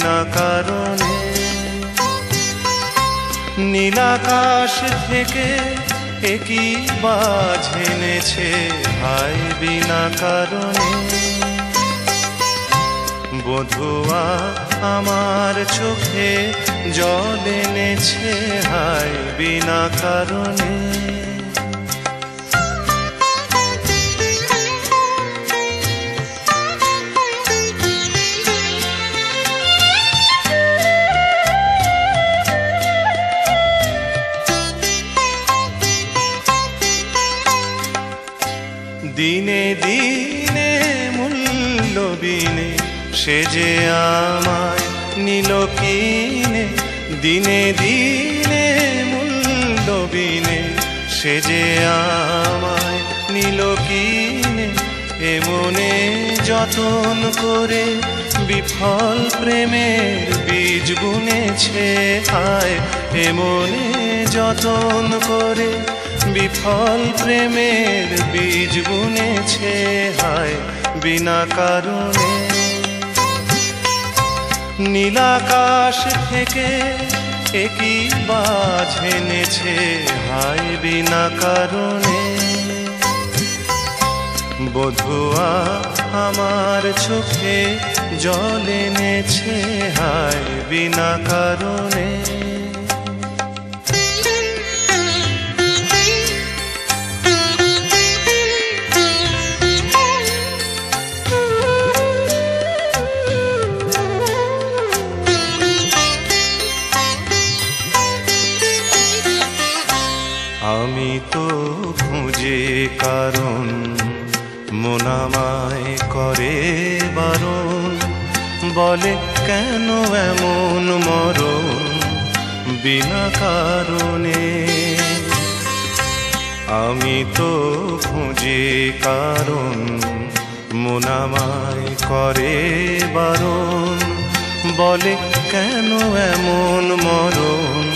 বিনা কারণে। নীলাকাশ থেকে একই বাজ এনেছে, হায় বিনা কারণে। বধুয়া আমার চোখে জল এনেছে, হায় বিনা কারণে। সে যে আমায় নিল কিনে, দিনে দিনে মূল্যবিনে, সে যে আমায় নিল কিনে এমনে যতন করে বিফল প্রেমের বীজ বুনেছে হায় এমনে যতন করে বিফল প্রেমের বীজ বুনেছে হায়, বিনা কারণে নীলাকাশ থেকে একই বাজ এনেছে, হায় বিনা কারণে। বধুয়া আমার চোখে জল এনেছে, হায় বিনা কারণে। কারণ মনামায় করে বারণ। বলে কেন এমন মরণ? বিনা কারণে। আমি তো খুঁজে কারণ মনামায় করে বারণ। বলে কেন এমন মরণ?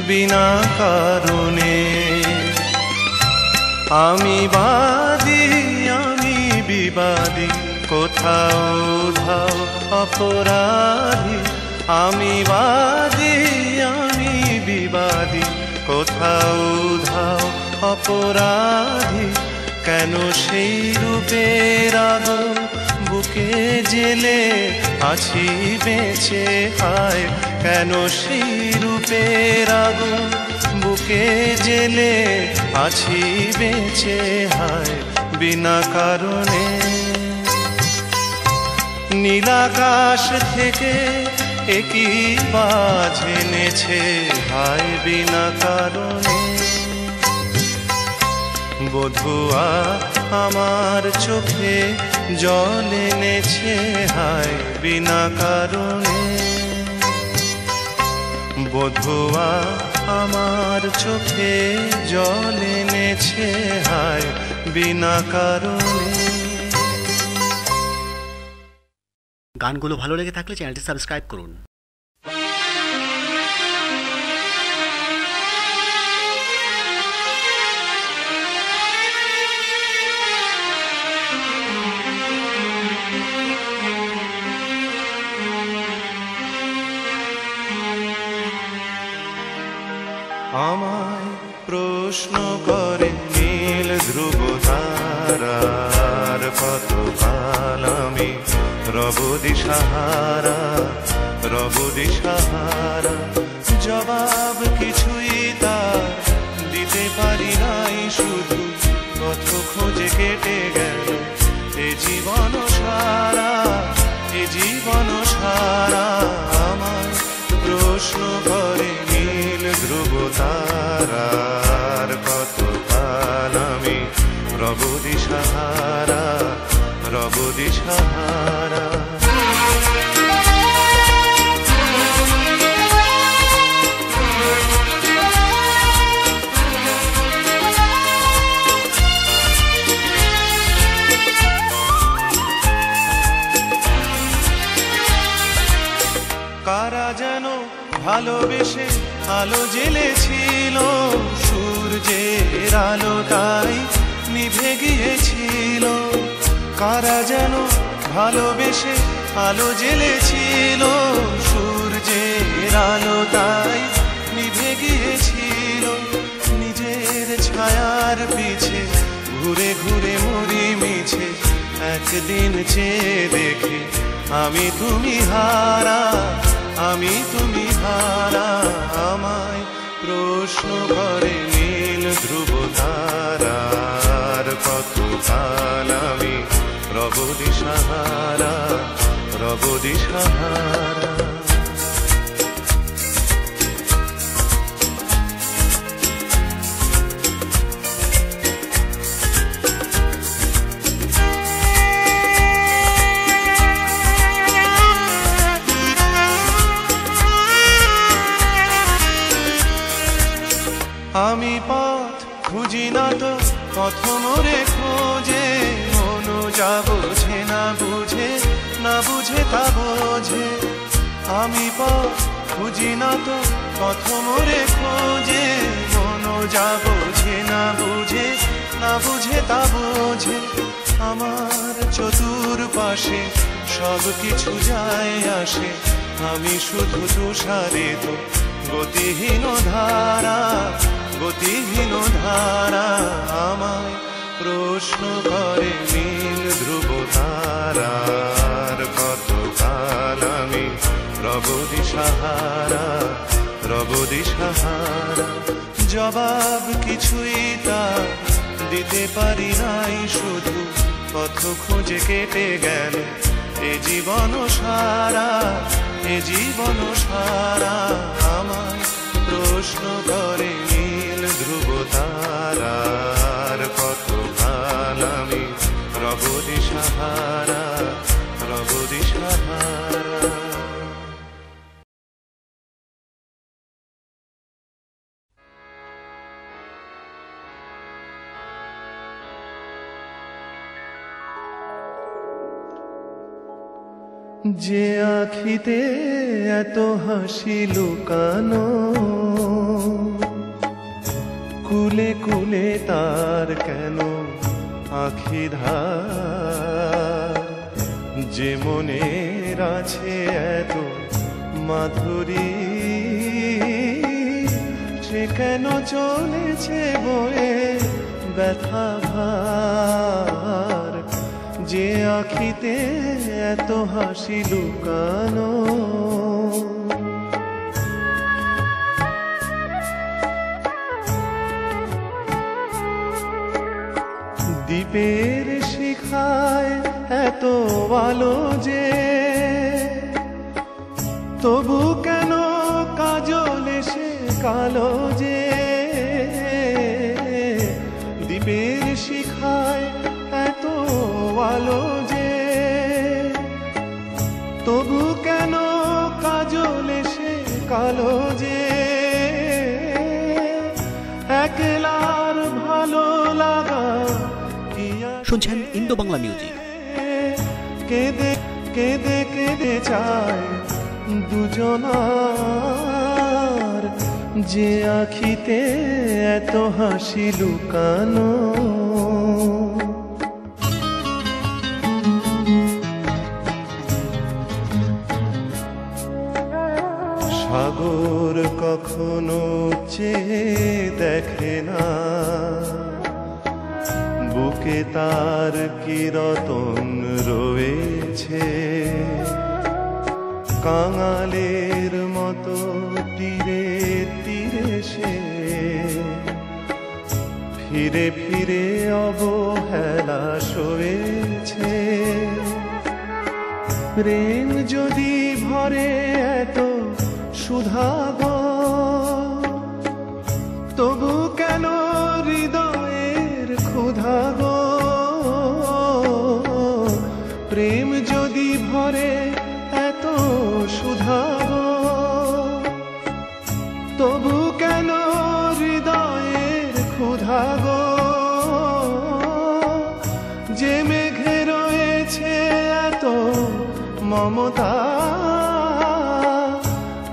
বিনা কারণে। আমি বাদী, আমি বিবাদী, কোথাও ধাও অপরাধী। আমি বাদী, আমি বিবাদী, কোথাও ধাও অপরাধী। কেন সেই রূপের আগুন বুকে জেলে আছি, বেঁচে হায় কেন সেই রূপের আগুন বুকে জেলে আছি বেঁচে হায় বিনা কারণে। নীলাকাশ থেকে একই বাজ এনেছে হায় বিনা কারণে। বধুয়া আমার চোখে জল এনেছে হায় বিনা কারণে। বধুয়া আমার চোখে জল এনেছে হায় বিনা কারণে। গানগুলো ভালো লেগে থাকলে চ্যানেলটি সাবস্ক্রাইব করুন। আমায় প্রশ্ন করে নীল ধ্রুব কত কাল আমি? রব দিশাহারা রব দিশাহারা, জবাব কিছুই তার দিতে পারি নাই শুধু কত খোঁজে কেটে গেল। এ জীবন সারা, এ জীবন সারা আমার প্রশ্ন করে তারার কত কাল আমি? রব দিশাহারা রব দিশাহারা। ভালোবেসে আলো জ্বেলেছিল সূর্যের আলো তাই নিভে গিয়েছিল। কারা যেন ভালোবেসে আলো জ্বেলেছিল সূর্যের আলো তাই নিভে গিয়েছিল। নিজের ছায়ার পিছে ঘুরে ঘুরে মরি মিছে, একদিন চেয়ে দেখে আমি তুমি হারা। আমি তুমি হারা, আমায় প্রশ্ন করে নীল ধ্রুব তারার কত আমি? রবদি সাহারা রবদি সাহারা। পথ মোরে খোঁজে মনো যা বোঝে, না বুঝে না বুঝে তা বোঝে। আমি পথ খুঁজি না তো পথ মোরে খোঁজে মনো যা বোঝে, না বুঝে না বুঝে তা বোঝে। আমার চতুর পাশে সব কিছু যায় আসে, আমি শুধু তুষারে তো গতিহীন ধারা। গতিহীন ধারা আমায় প্রশ্ন করে নীল ধ্রুব তারার কত কাল আমি রবদি সাহারা রবদি সাহারা। জবাব কিছুই তা দিতে পারি নাই, শুধু পথ খুঁজে কেটে গেল এ জীবন সারা, এ জীবন সারা। আমায় প্রশ্ন করে তারার কত কাল আমি সাহারা। যে আখিতে এত হাসি লুকানো কুলে কুলে তার কেন আখি ধার? যে মনের আছে এত মাধুরী, সে কেন চলেছে বয়ে ব্যথা ভার? যে আখিতে এত হাসি লুকানো দ্বীপের শিখায় এত আলো যে। তবু কেন কাজল এসে কালো যে? দ্বীপের শিখায় এত আলো যে। তবু কেন কাজল এসে কালো যে? শুনছেন ইন্দো বাংলা মিউজিক কেঁদে কেঁদে কেঁদে চায় দুজনার। যে আখিতে এত হাসি লুকানো। সাগর কখনো চেয়ে দেখে না। বুকে তার কি রতন রয়েছে। কাঙালের মতো তীরে তীরে সে। ফিরে ফিরে অবহেলা সয়েছে। প্রেম যদি ভরে এত সুধাগ তবু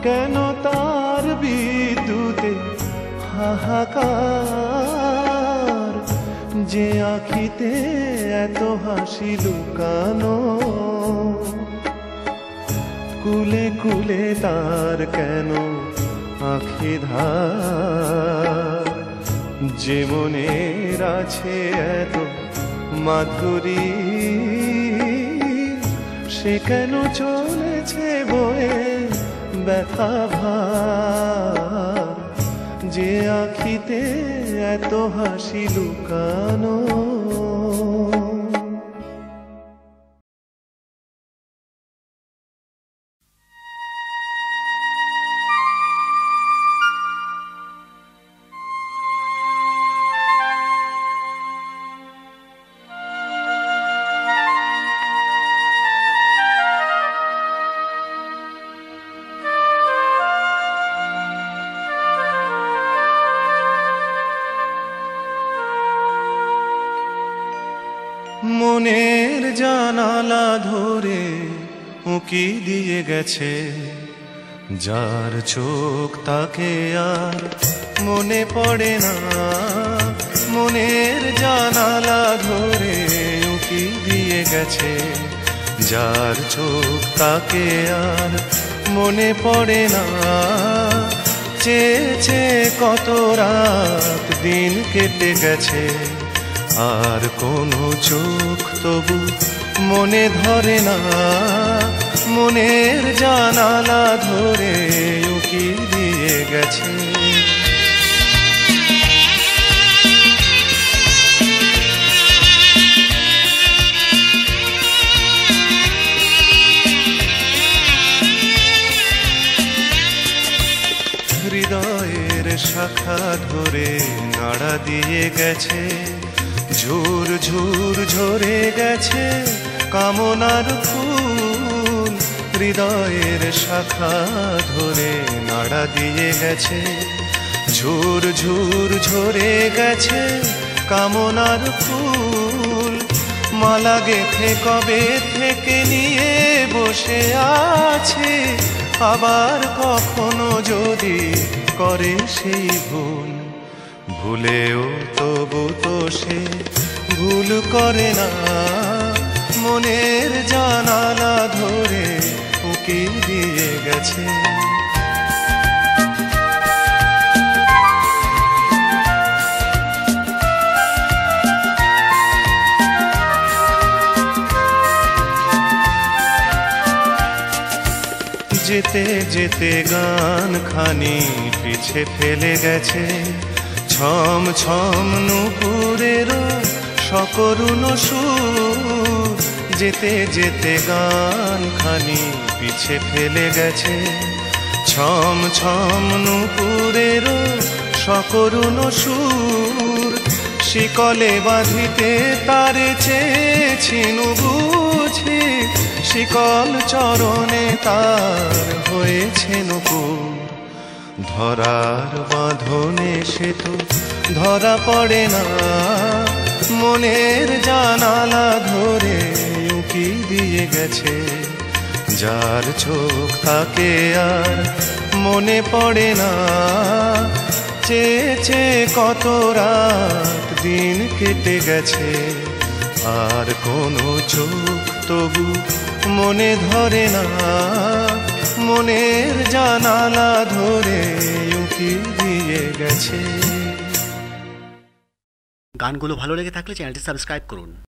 কেন তা হাহাকার? যে আখিতে এত হাসি লুকানো, কুলে কুলে তার কেন আখি ধার? যে মনের আছে এত মাধুরী সে কেন চলেছে বয়ে ব্যথা ভা যে আখিতে এত হাসি লুকানো ধরে উকি দিয়ে গেছে। যার চোখ তাকে আর মনে পড়ে না। মনের জানালা ধরে উকি দিয়ে গেছে। যার চোখ তাকে আর মনে পড়ে না। চেয়েছে কত রাত দিন কেটে গেছে। আর কোনো চোখ তবু মনে ধরে না, মনের জানালা ধরে উকি দিয়ে গেছে। হৃদয়ের শাখা ধরে নাড়া দিয়ে গেছে ঝুর ঝুর ঝরে গেছে। কামনার ফুল, হৃদয়ের শাখা ধরে নাড়া দিয়ে গেছে। ঝুর ঝুর ঝরে গেছে কামনার ফুল। মালা গেথে কবে থেকে নিয়ে বসে আছে? আবার কখনো যদি করে সেই ভুল। ভুলেও তবু তো সে ভুল করে না। মনের জানালা ধরে উকি দিয়ে গেছে। যেতে যেতে গান খানি পিছে ফেলে গেছে। ছম ছম নুপুরেরও সকরুণ সুর। যেতে যেতে গান খানি পিছে ফেলে গেছে। ছম ছম নুপুরেরও সকরুণ সুর, শিকলে বাঁধিতে তারে চেয়েছিনু বুঝি, শিকল চরণে তার হয়েছে নুপুর ধরার বাঁধনে সে তো ধরা পড়ে না, মনের জানালা ধরে উকি দিয়ে গেছে। যার চোখ তাকে আর মনে পড়ে না। চেয়েছে কত রাত, দিন কেটে গেছে। আর কোনো চোখ তবু মনে ধরে না। মনের জানালা ধরে উকি দিয়ে গেছে। গানগুলো ভালো লেগে থাকলে চ্যানেলটি সাবস্ক্রাইব করুন।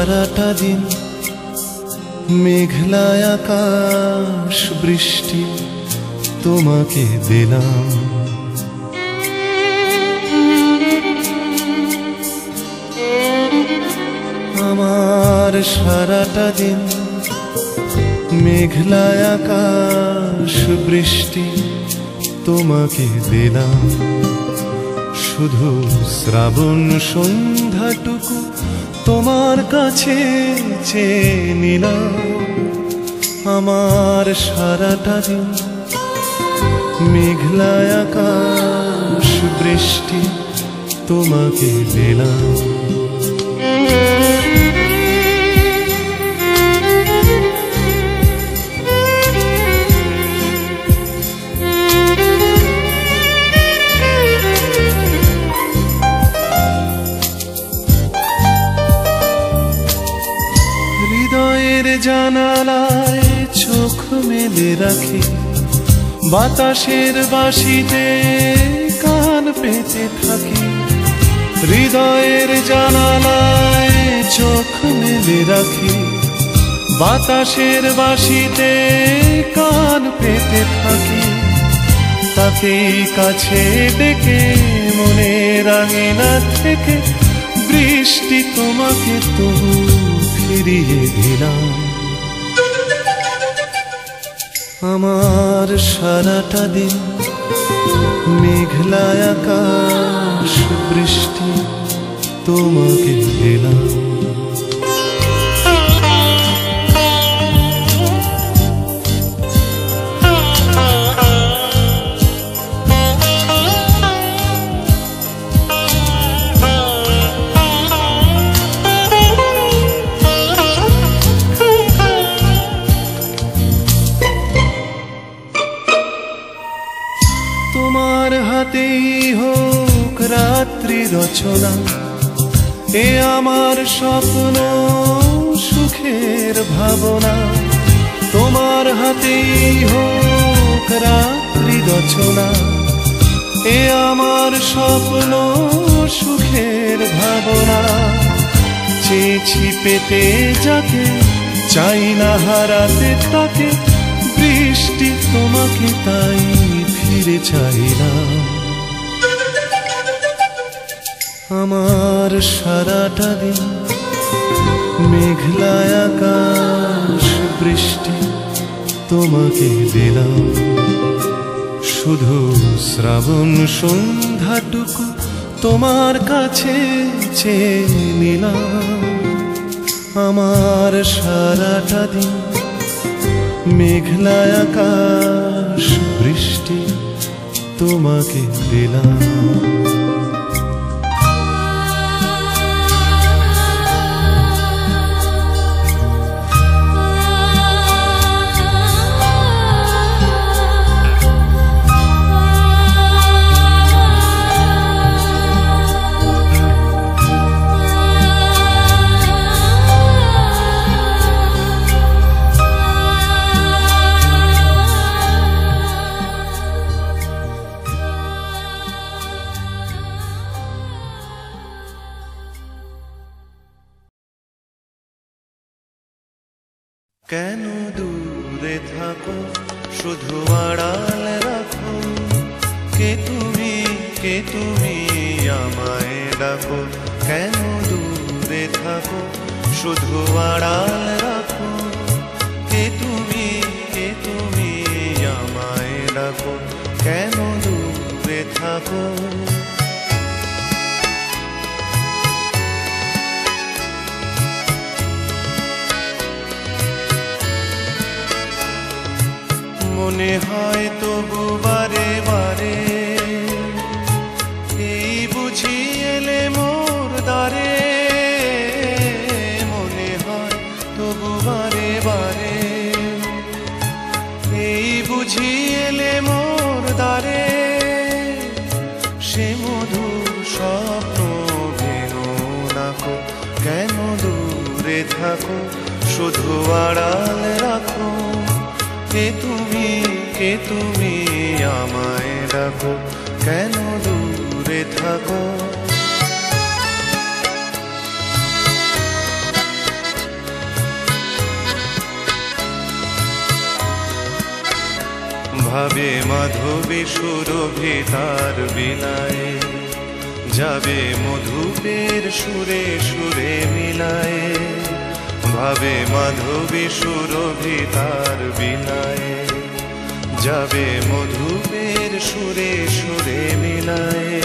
সারাটা দিন মেঘলা আকাশ বৃষ্টি তোমাকে দিলাম। আমার সারাটা দিন মেঘলা আকাশ বৃষ্টি তোমাকে দিলাম। শুধু শ্রাবণ সন্ধ্যাটুকু তোমার কাছে চেয়ে নিলাম আমার সারাটা দিন। মেঘলায় আকাশ বৃষ্টি তোমাকে দিলাম জানালায় চোখ মেলে রাখি। বাতাসের বাঁশিতে কান পেতে থাকি। হৃদয়ের জানালায় চোখ মেলে রাখি। বাতাসের বাঁশিতে কান পেতে থাকি। তাকেই কাছে ডেকে মনে রাঙিনা থেকে বৃষ্টি তোমাকে তবু ফিরিয়ে দিলাম। আমার সারাটা দিন মেঘলায় আকাশ বৃষ্টি তোমাকে দিলাম রচনা। এ আমার স্বপ্ন সুখের ভাবনা। তোমার হাতেই হোক রাত্রি রচনা। এ আমার স্বপ্ন সুখের ভাবনা। চেয়েছি পেতে যাকে, চাই না হারাতে তাকে, বৃষ্টি তোমাকে তাই ফিরে চাইলাম আমার সারাটা দিন মেঘলায় আকাশ, বৃষ্টি তোমাকে দিলাম। শুধু শ্রাবণ সন্ধ্যাটুকু তোমার কাছে চেয়ে নিলাম। আমার সারাটা দিন মেঘলায় আকাশ, বৃষ্টি তোমাকে দিলাম। তুমি কে তুমি আমায় ডাকো, কেন দূরে থাকো? শুধু আড়াল রাখো। কে তুমি কে তুমি আমায় ডাকো, কেন দূরে থাকো? মনে হয় তবু বারে বারে থাকো, শুধু আড়াল রাখো। কে তুমি কে তুমি আমায় ডাকো? কেন দূরে থাকো? ভাবে মাধবী সুরভিতার বিলায় যাবে মধুপের সুরে সুরে মিলায়ে, ভাবে মাধবী সুরভি তার বিনায়ে। যাবে মধুপের সুরে সুরে মিলায়ে।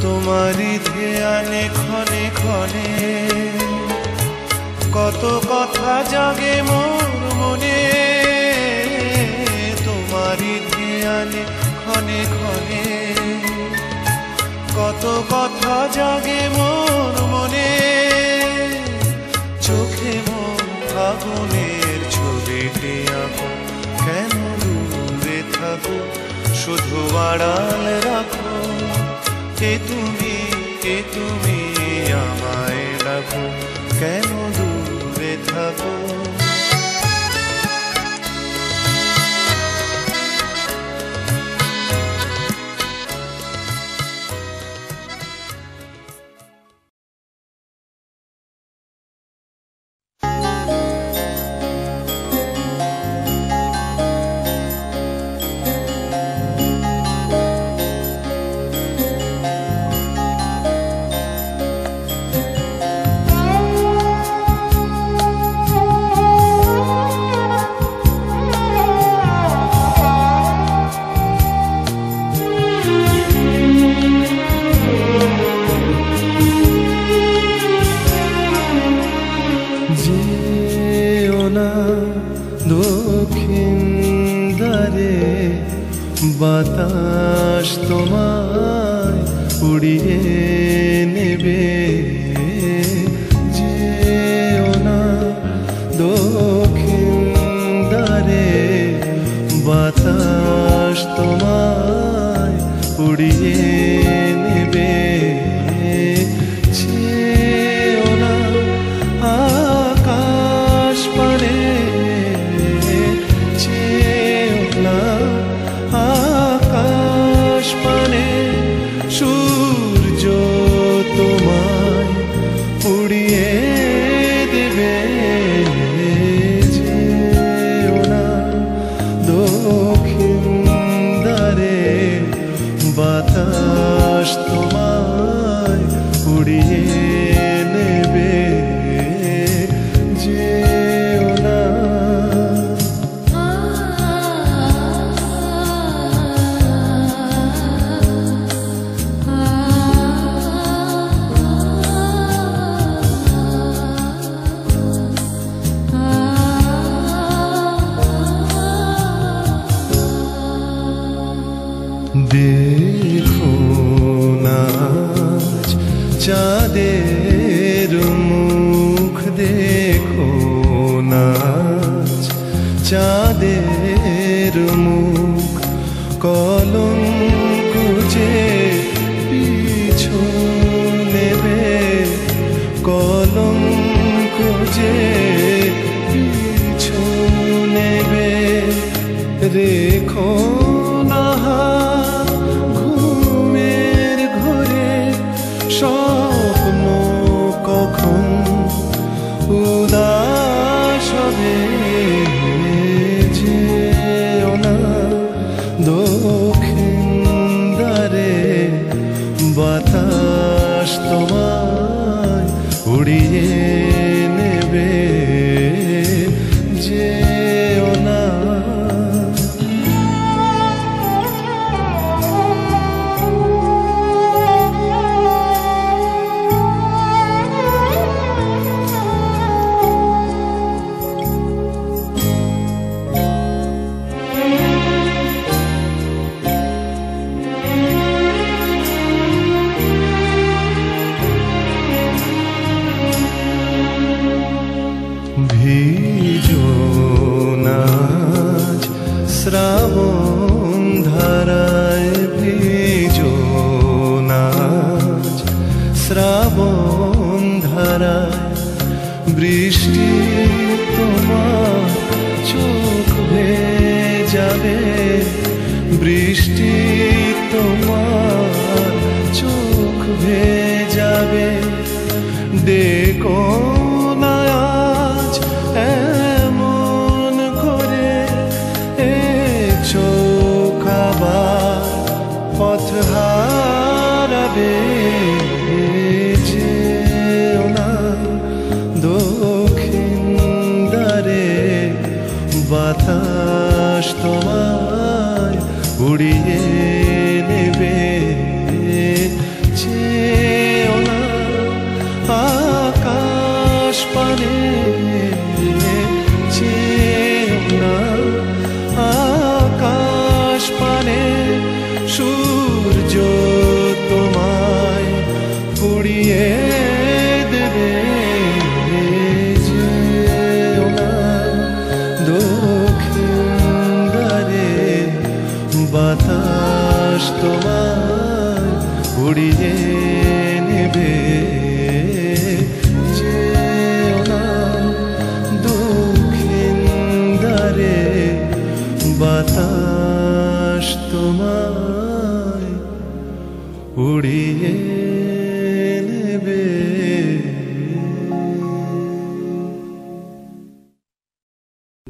তোমারি ধ্যানে ক্ষণে ক্ষণে কত কথা জাগে মোর মনে। তোমারই ধ্যানে ক্ষণে ক্ষণে কত কথা জাগে মোর মনে। চোখে মন ভাবনের ছবিটি আঁকো, কেন দূরে থাকো, শুধু আড়াল রাখো। কে তুমি কে তুমি আমায় রাখো কেন দূর Cover.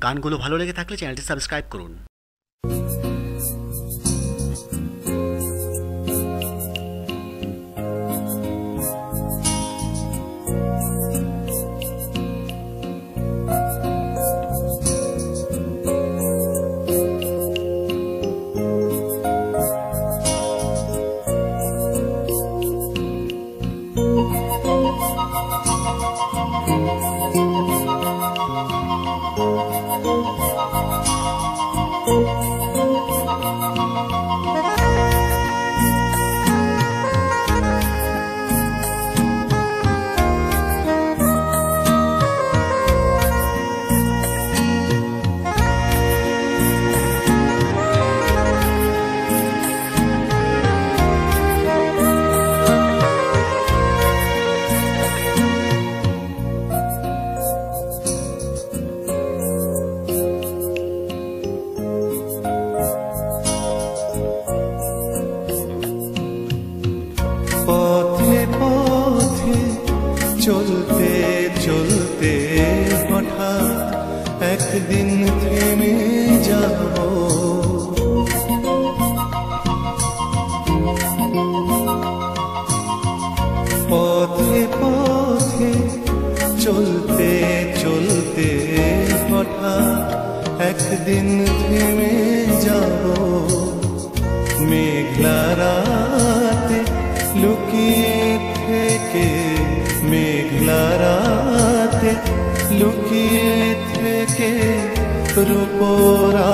গানগুলো ভালো লেগে থাকলে চ্যানেলটি সাবস্ক্রাইব করুন। থেকে রূপরা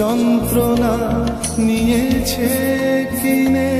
যন্ত্রণা নিয়েছে কিনে।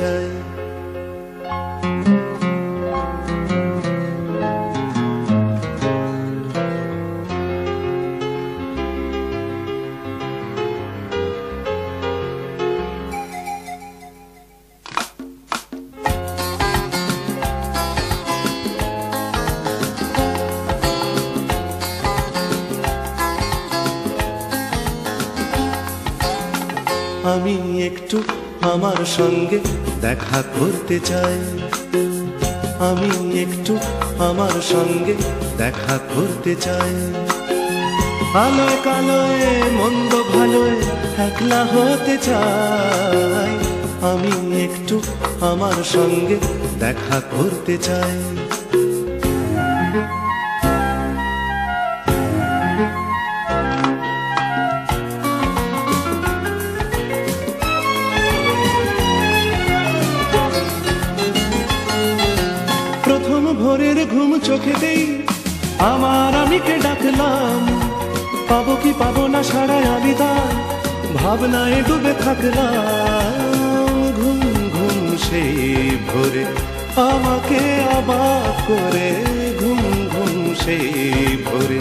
করতে চাই আমি একটু আমার সঙ্গে দেখা করতে চাই আমি একটু আমার সঙ্গে দেখা করতে চাই। আলোয় কালোয়, মন্দ ভালোয় একলা হতে চাই। আমি একটু আমার সঙ্গে দেখা করতে চাই। ঘুম চোখেতেই আমার আমিকে ডাকলাম। পাবো কি পাবো না সারায় আমি তার ভাবনায় ডুবে থাকলাম। ঘুম ঘুম সেই ভোরে আমাকে অবাক করে। ঘুম ঘুম সেই ভোরে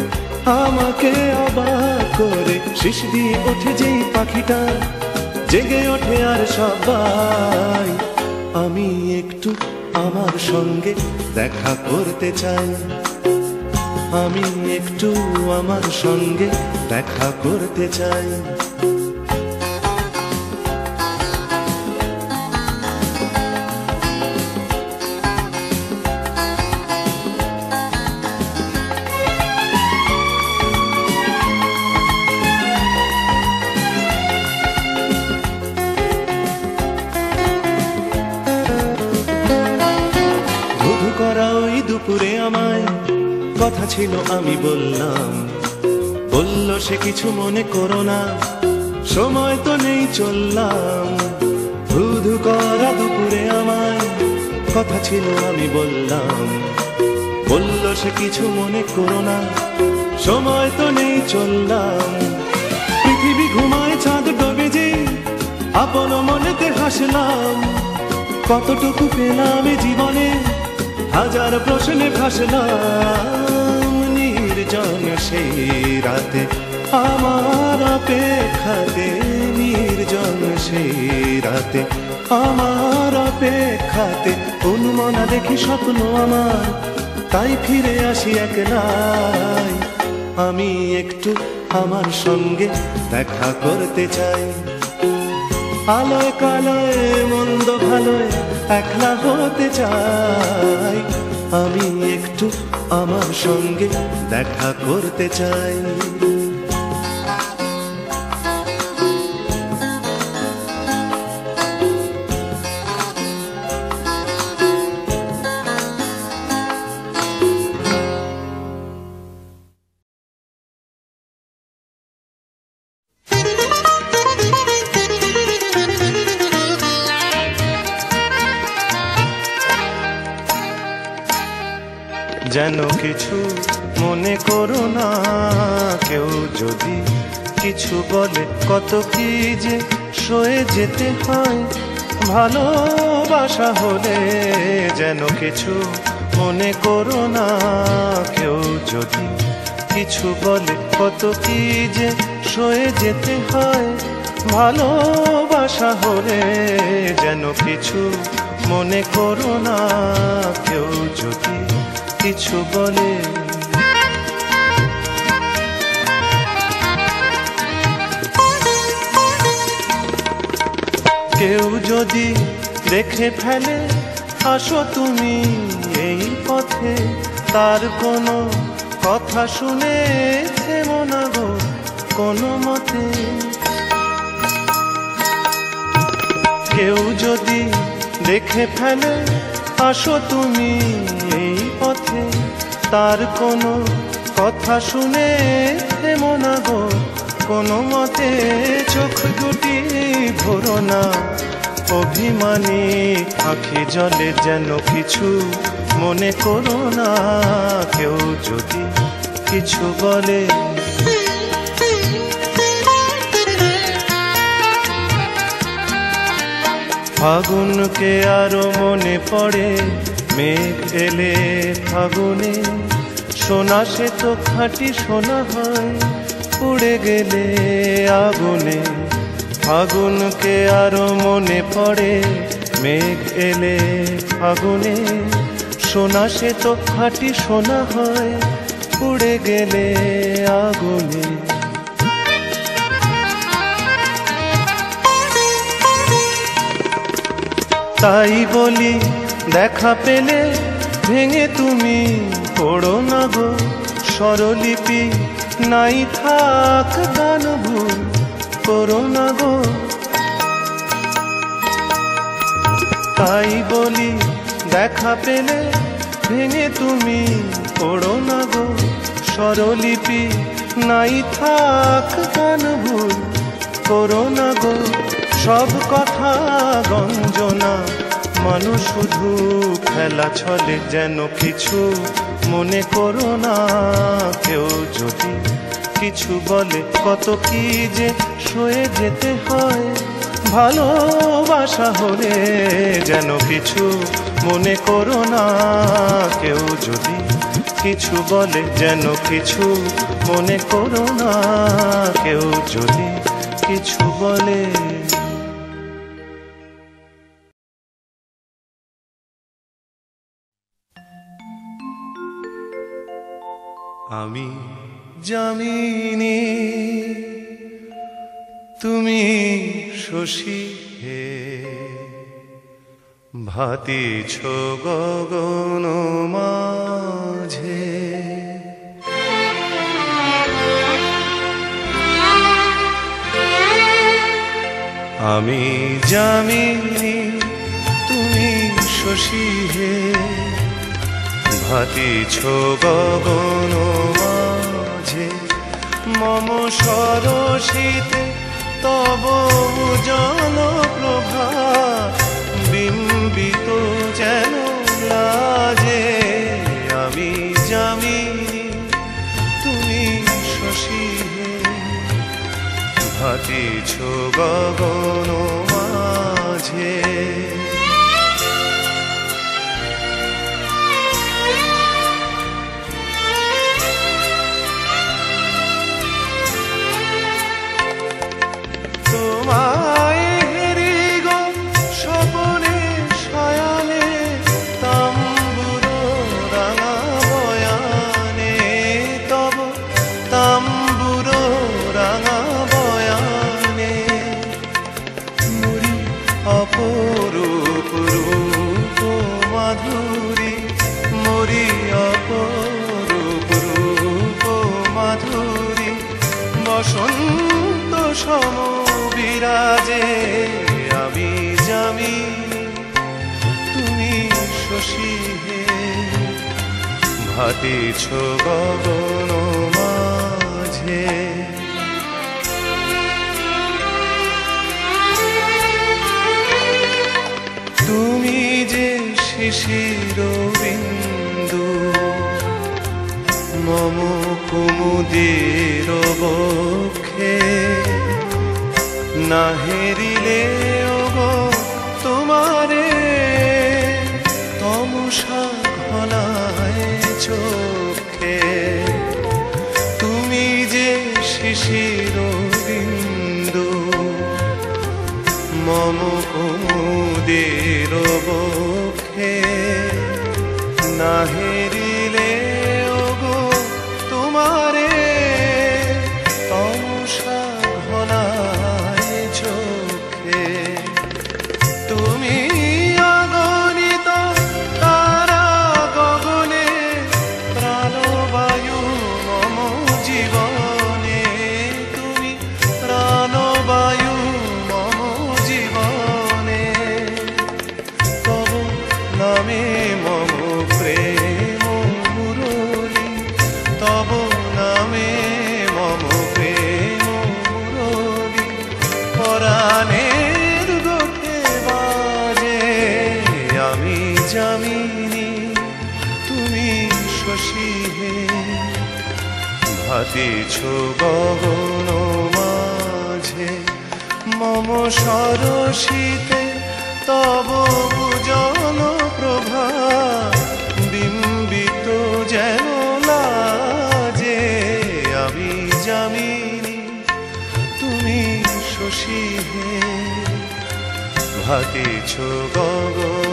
আমাকে অবাক করে। শিশ দিয়ে ওঠে যেই পাখিটা, জেগে ওঠে আর সবাই। আমি একটু আমার সঙ্গে দেখা করতে চাই। আমি একটু আমার সঙ্গে দেখা করতে চাই। কথা ছিল, আমি বললাম, বলল সে কিছু মনে করো না, সময় তো নেই চললাম। ধুধু করা দুপুরে আমায় কথা ছিল, আমি বললাম, বলল সে কিছু মনে করো না, সময় তো নেই চললাম। পৃথিবী ঘুমায়, চাঁদ ডোবে যে আপন মনেতে হাসলাম। কতটুকু পেলাম জীবনে, হাজার প্রশ্নে ভাসলাম নির্জন সেই রাতে। আমার অপেক্ষাতে নির্জন সেই রাতে। আমার অপেক্ষাতে অনুমনা দেখি স্বপ্ন আমার। তাই ফিরে আসি একলাই আমি একটু আমার সঙ্গে দেখা করতে চাই। আলোয় কালোয়, মন্দ ভালোয় একলা হতে চাই। আমি একটু আমার সঙ্গে দেখা করতে চাই। কিছু মনে করো না, কেউ যদি কিছু বলে, কত কি যে সয়ে যেতে হয়। ভালোবাসা হলে যেন কিছু মনে করো না, কেউ যদি কিছু বলে। কেউ যদি দেখে ফেলে আসো তুমি এই পথে, তার কোনো কথা শুনে থেমো গো, কোনো মতে। কেউ যদি দেখে ফেলে, আসো তুমি এই পথে, তার কোনো কথা শুনে থেমো গো, কোনো মতে চোখ দুটি ভরো না। অভিমানী আখি জলে যেন কিছু মনে করো না, কেউ যদি কিছু বলে। ফাগুনকে আরও মনে পড়ে, মেঘ এলে ফাগুনে। সোনা সে তো খাঁটি সোনা হয়, উড়ে গেলে আগুনে। ফাগুনকে আরও মনে পড়ে, মেঘ এলে ফাগুনে সোনা সে তো খাঁটি সোনা হয়, উড়ে গেলে আগুনে। তাই বলি, দেখা পেলে ভেঙে তুমি পড়ো না গো, স্বরলিপি নাই থাক গান ভুল করো না গো। তাই বলি, দেখা পেলে ভেঙে তুমি পড়ো না গো। স্বরলিপি নাই থাক গান ভুল, করো না গো। সব কথা গঞ্জনা, মানুষ শুধু খেলা ছলে যেন কিছু মনে করো না কেউ যদি। কিছু বলে কত কি যে সয়ে যেতে হয়। ভালোবাসা হলে যেন কিছু মনে করো না, কেউ যদি কিছু বলে যেন কিছু মনে করো না, কেউ যদি কিছু বলে। আমি জামিনী তুমি শশী হে। ভাতিছ গগন মাঝে। আমি জামিনী তুমি শশী হে। ভাতিছ গগন মাঝে মম সরসিতে তব জল প্রভা। বিম্বিত যেন লাজে আমি জামিনী তুমি শশী ভাতিছ গগন মাঝে। যামিনী তুমি শশী হে। ভাতিছ গগন মাঝে, মম সরসীতে তব পূজন প্রভা, বিম্বিত যেন লাজে। আমি জামিনী, তুমি শশী হে। ভাতিছ গগন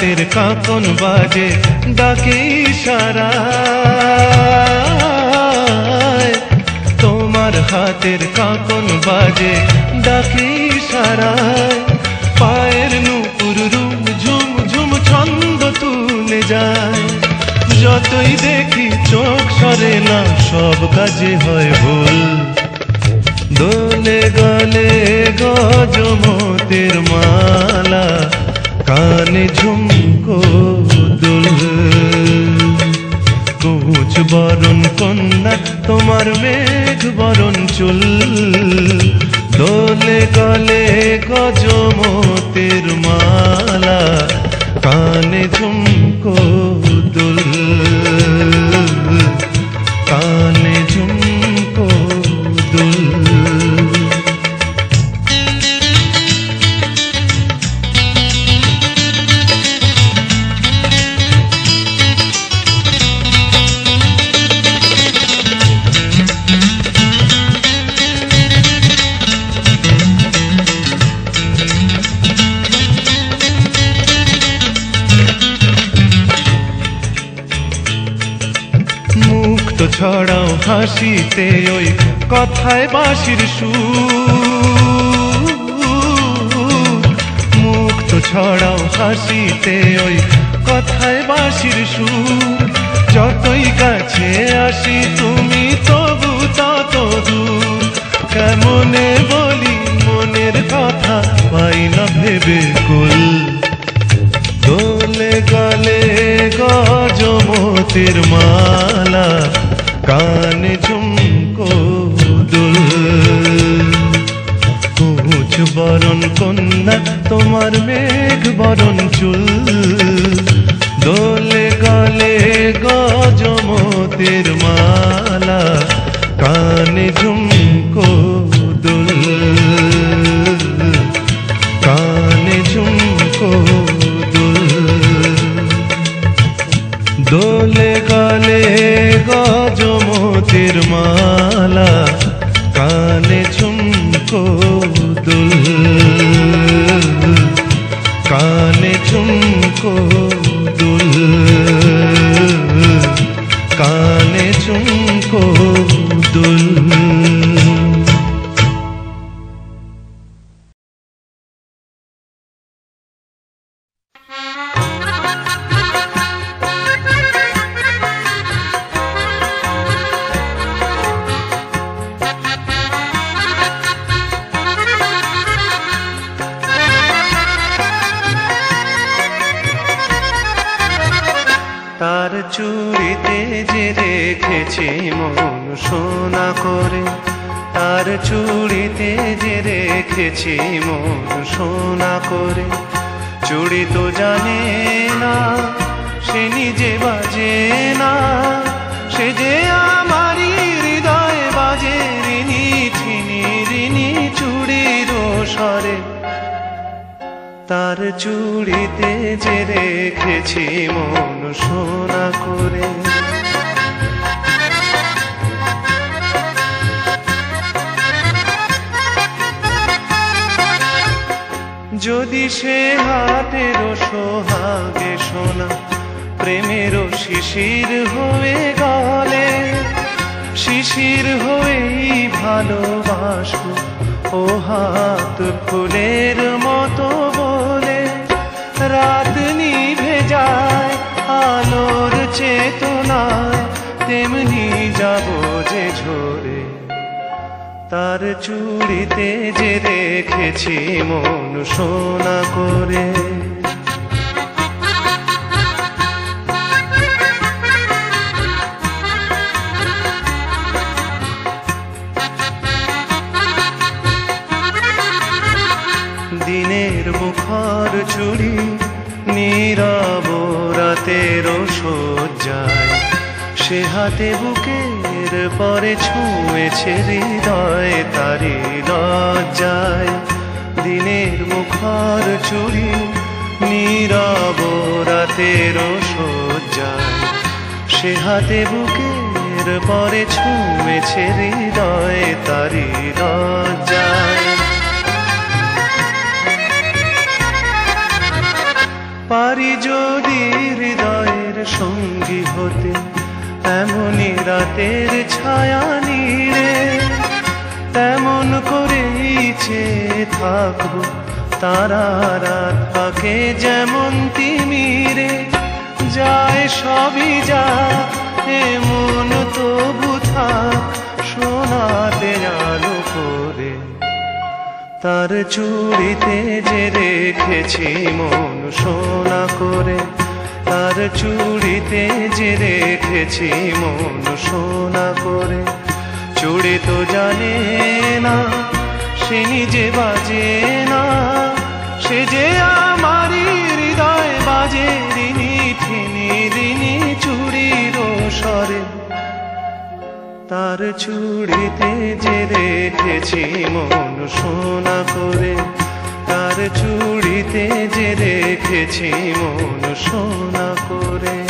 তোমার হাতের কাকন বাজে, ডাকে ইশারা। তোমার হাতের কাকন বাজে, ডাকে ইশারায় পায়ের নুপুর রুম ঝুম ঝুম ছন্দ তুলে যায়। যতই দেখি চোখ সরে না, সব কাজে হয় ভুল। দোলে গলে গজমতের মালা কানে ঝুমকো দুল কুচ বরণ কন্যা তোমার মেঘ বরণ চুল দোলে গলে গজমতের মালা কানে ঝুমকো দুল কথায় বাঁশির সুর। মুক্ত ছড়াও হাসিতে ওই কথায় বাঁশির সুর। যতই কাছে আসি তুমি তবু তত দূর। কেমনে বলি মনের কথা, পাই না ভেবে কুল। দোলে গলে গজমতির মালা, কানে ঝুমকো বরণ কন্যা, তোমার মেঘ বরণ চুল। দোলে গলে গজমতির মালা, কানে ঝুমকো দুল। কানে ঝুমকো দুল। দোলে গলে গজমতির মালা, কানে ঝুমকো চুড়ির স্বরে। তার চুড়িতে যে রেখেছি মন সোনা করে। যদি সে হাতের সোহাগে সোনা, প্রেমেরও শিশির হয়ে গলে। শিশির হয়েই ভালোবাসবো ও হাত ফুলের মতো বলে, রাত নিভে যায়, আলোর চেতনায় তেমনি যাব যে ঝরে। তার চুড়িতে যে রেখেছি মন সোনা করে। মুখর চুড়ি নীরব রাতের সজ্জায় সে হাতে বুকের পরে ছুঁয়েছে হৃদয় তারি লজ্জায়। দিনের মুখর চুড়ি নীরব রাতের সজ্জায় সে হাতে বুকের পরে ছুঁয়েছে হৃদয় তারি লজ্জায়। পারি যদি হৃদয়ের সঙ্গী হতে, এমনই রাতের ছায়া নিড়ে তেমন করেই চেয়ে থাকব তারা রাত পাকে যেমন তিমিরে যায় সবই যা, এমন তবু থাক, সোনাতে আলো করে তার চুড়িতে যে রেখেছি মন সোনা করে, তার চুড়িতে যে রেখেছি মন সোনা করে। চুড়ি তো জানে না, সে নিজে বাজে না, সে যে আমারই হৃদয় বাজে রিনি ঠিনি রিনি চুড়ির স্বরে। তার চুড়িতে যে রেখেছি মন সোনা করে তার চুড়িতে যে রেখেছি মন সোনা করে।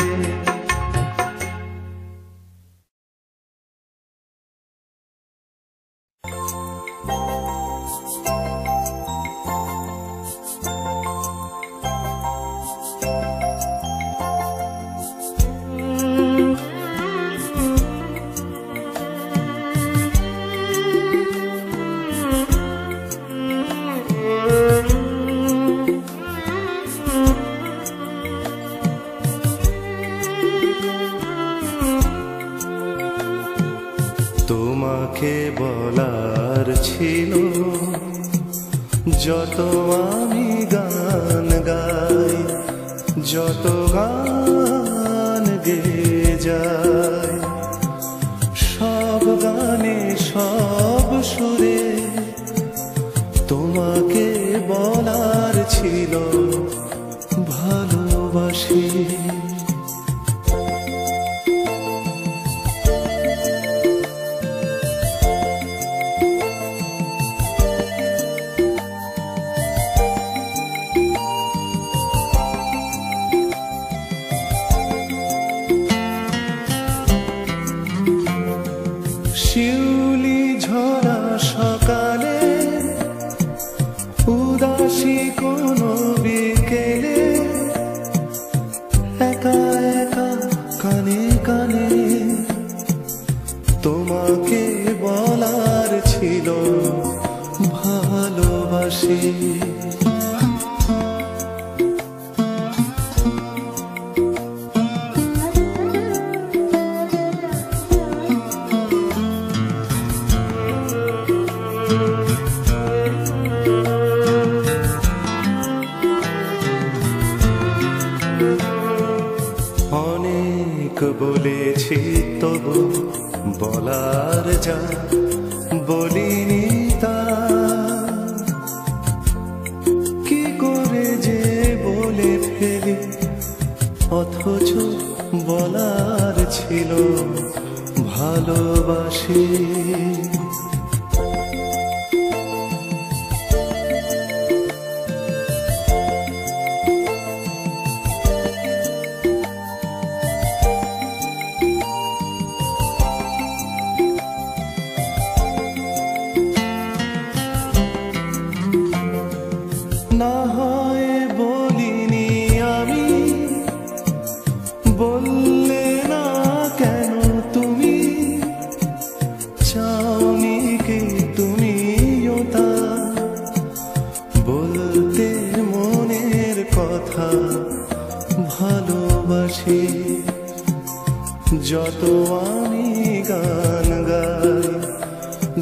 যত আমি গান গাই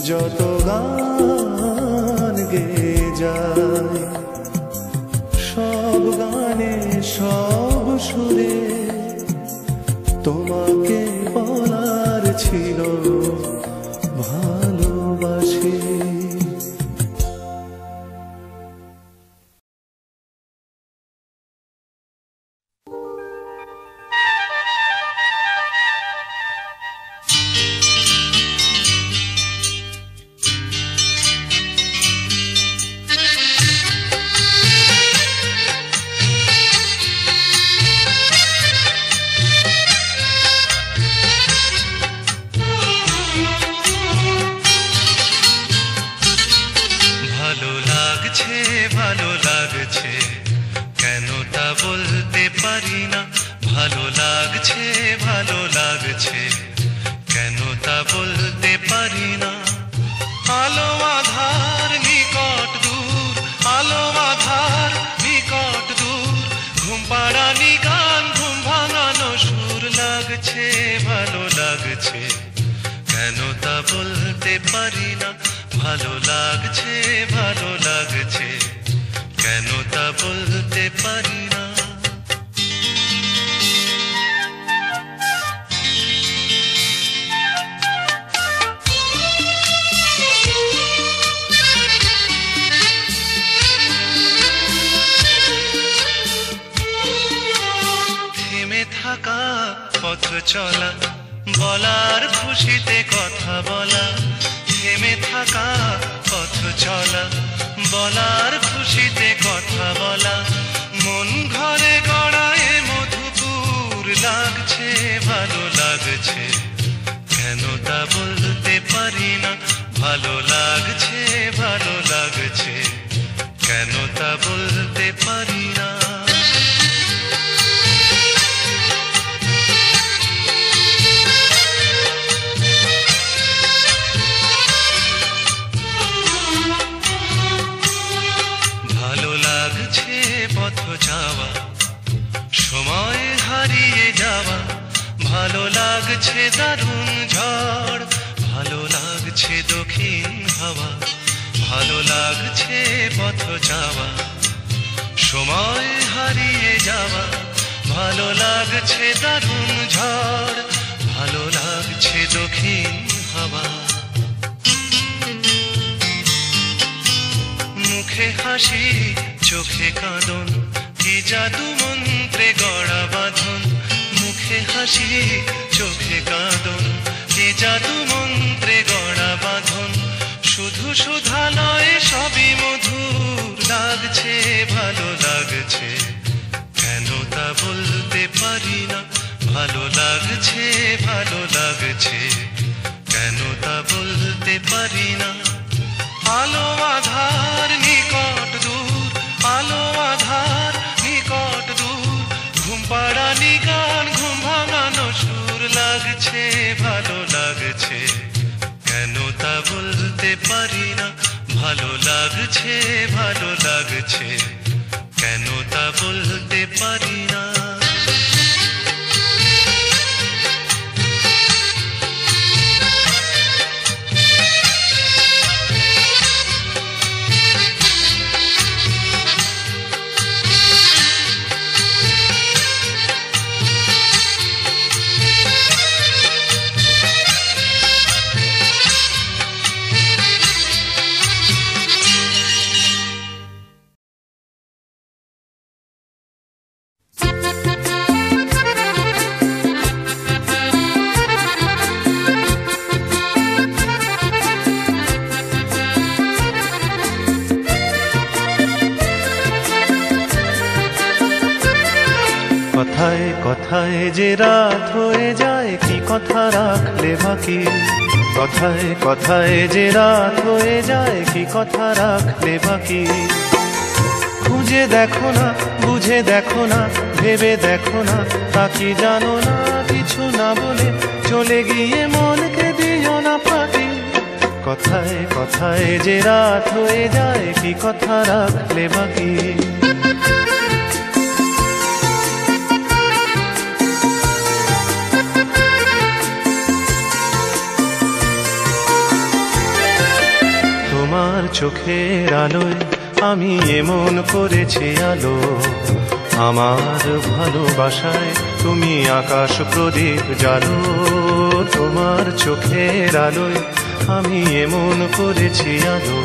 যত গান গে যাই সব গানে সব সুরে তোমাকে বলার খুশিতে কথা বলা। মন ঘরে গড়ায় মধুপুর লাগছে, ভালো লাগছে। কেন তা বলতে পারি না, ভালো লাগছে ভালো লাগছে। কেন তা বলতে পারি ভালো লাগছে দারুণ ঝড়, ভালো লাগছে দক্ষিণ হাওয়া, ভালো লাগছে পথ যাওয়া, সময় হারিয়ে যাওয়া, ভালো লাগছে দারুণ ঝড়, ভালো লাগছে দক্ষিণ হাওয়া। মুখে হাসি, চোখে কাঁদন, কি জাদু মন্ত্রে গড়া বাঁধন মুখে হাসি, চোখে কাঁদন। কি জাদু মন্ত্রে গড়া বাঁধন, শুধু সুধা নয়, সবই মধুর লাগছে, ভালো লাগছে। কেন তা বলতে পারি না, ভালো লাগছে ভালো লাগছে। কেন তা বলতে পারি না, আলো আধার নিকট দূর, আলো আধার পাড়ানি গান ঘুম ভাঙানো সুর লাগছে, ভালো লাগছে। কেন তা বলতে পারি না? ভালো লাগছে ভালো লাগছে। কেন তা বলতে পারি কথায় যে রাত হয়ে যায়, কি কথা রাখলে বাকি? খুঁজে দেখো না, বুঝে দেখো না, ভেবে দেখো না, তা কি জানো না? কিছু না বলে চলে গিয়ে মনকে দিও না ফাঁকি কথায় কথায় যে রাত হয়ে যায়, কি কথা রাখলে বাকি? চোখের আলোয় আমি এমন করেছি আলো। আমার ভালোবাসায় তুমি আকাশ প্রদীপ জালো। তোমার চোখের আলোয় আমি এমন করেছি আলো।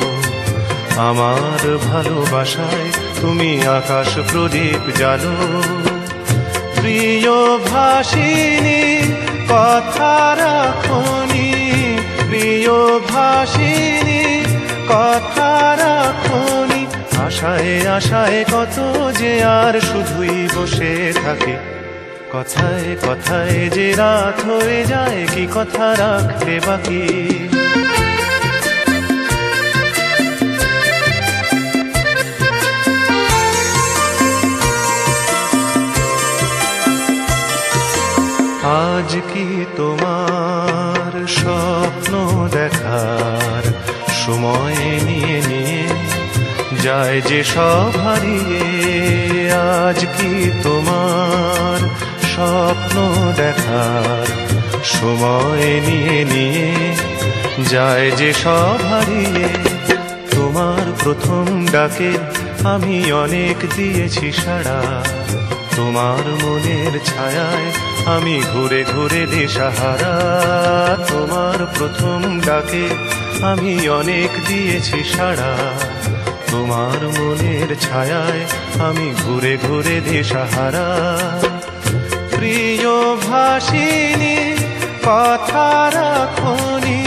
আমার ভালোবাসায় তুমি আকাশ প্রদীপ জালো। প্রিয় ভাসিনী, কথা রাখনি প্রিয় ভাসিনী কথা রাখনি। আশায় আশায় কত যে আর শুধুই বসে থাকে। কথায় কথায় যে রাত হয়ে যায়, কি কথা রাখতে বাকি? আজ কি তোমার স্বপ্ন দেখার সময় নিয়ে নিয়ে যায় যে সব হারিয়ে, আজ কি তোমার স্বপ্ন দেখার? সময় নিয়ে নিয়ে যায় যে সব হারিয়ে, তোমার প্রথম ডাকে আমি অনেক দিয়েছি সাড়া। তোমার মনের ছায়ায় আমি ঘুরে ঘুরে দিশাহারা। তোমার প্রথম ডাকে আমি অনেক দিয়েছি সাড়া। তোমার মনের ছায়ায় আমি ঘুরে ঘুরে দিশাহারা। প্রিয় ভাসিনী, কথা রাখনি।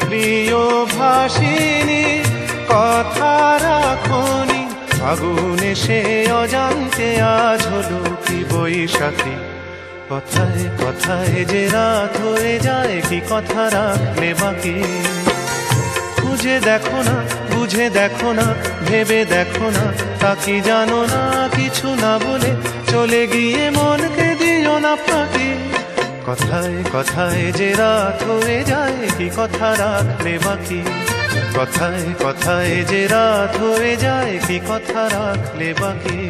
প্রিয় ভাসিনী, কথা রাখনি। আগুনে সে অজান্তে আজ হলো কি বৈশাখী। কথায় কথায় যে রাত হয়ে যায়, কি কথা রাখলে বাকি? খুঁজে দেখো না, বুঝে দেখো না, ভেবে দেখো না, তা কি জানো না, কিছু না বলে চলে গিয়ে মনকে দিও না ফাঁকি। কথায় কথায় যে রাত হয়ে যায়, কি কথা রাখলে বাকি? কথায় কথায় যে রাত হয়ে যায়, কি কথা রাখলে বাকি?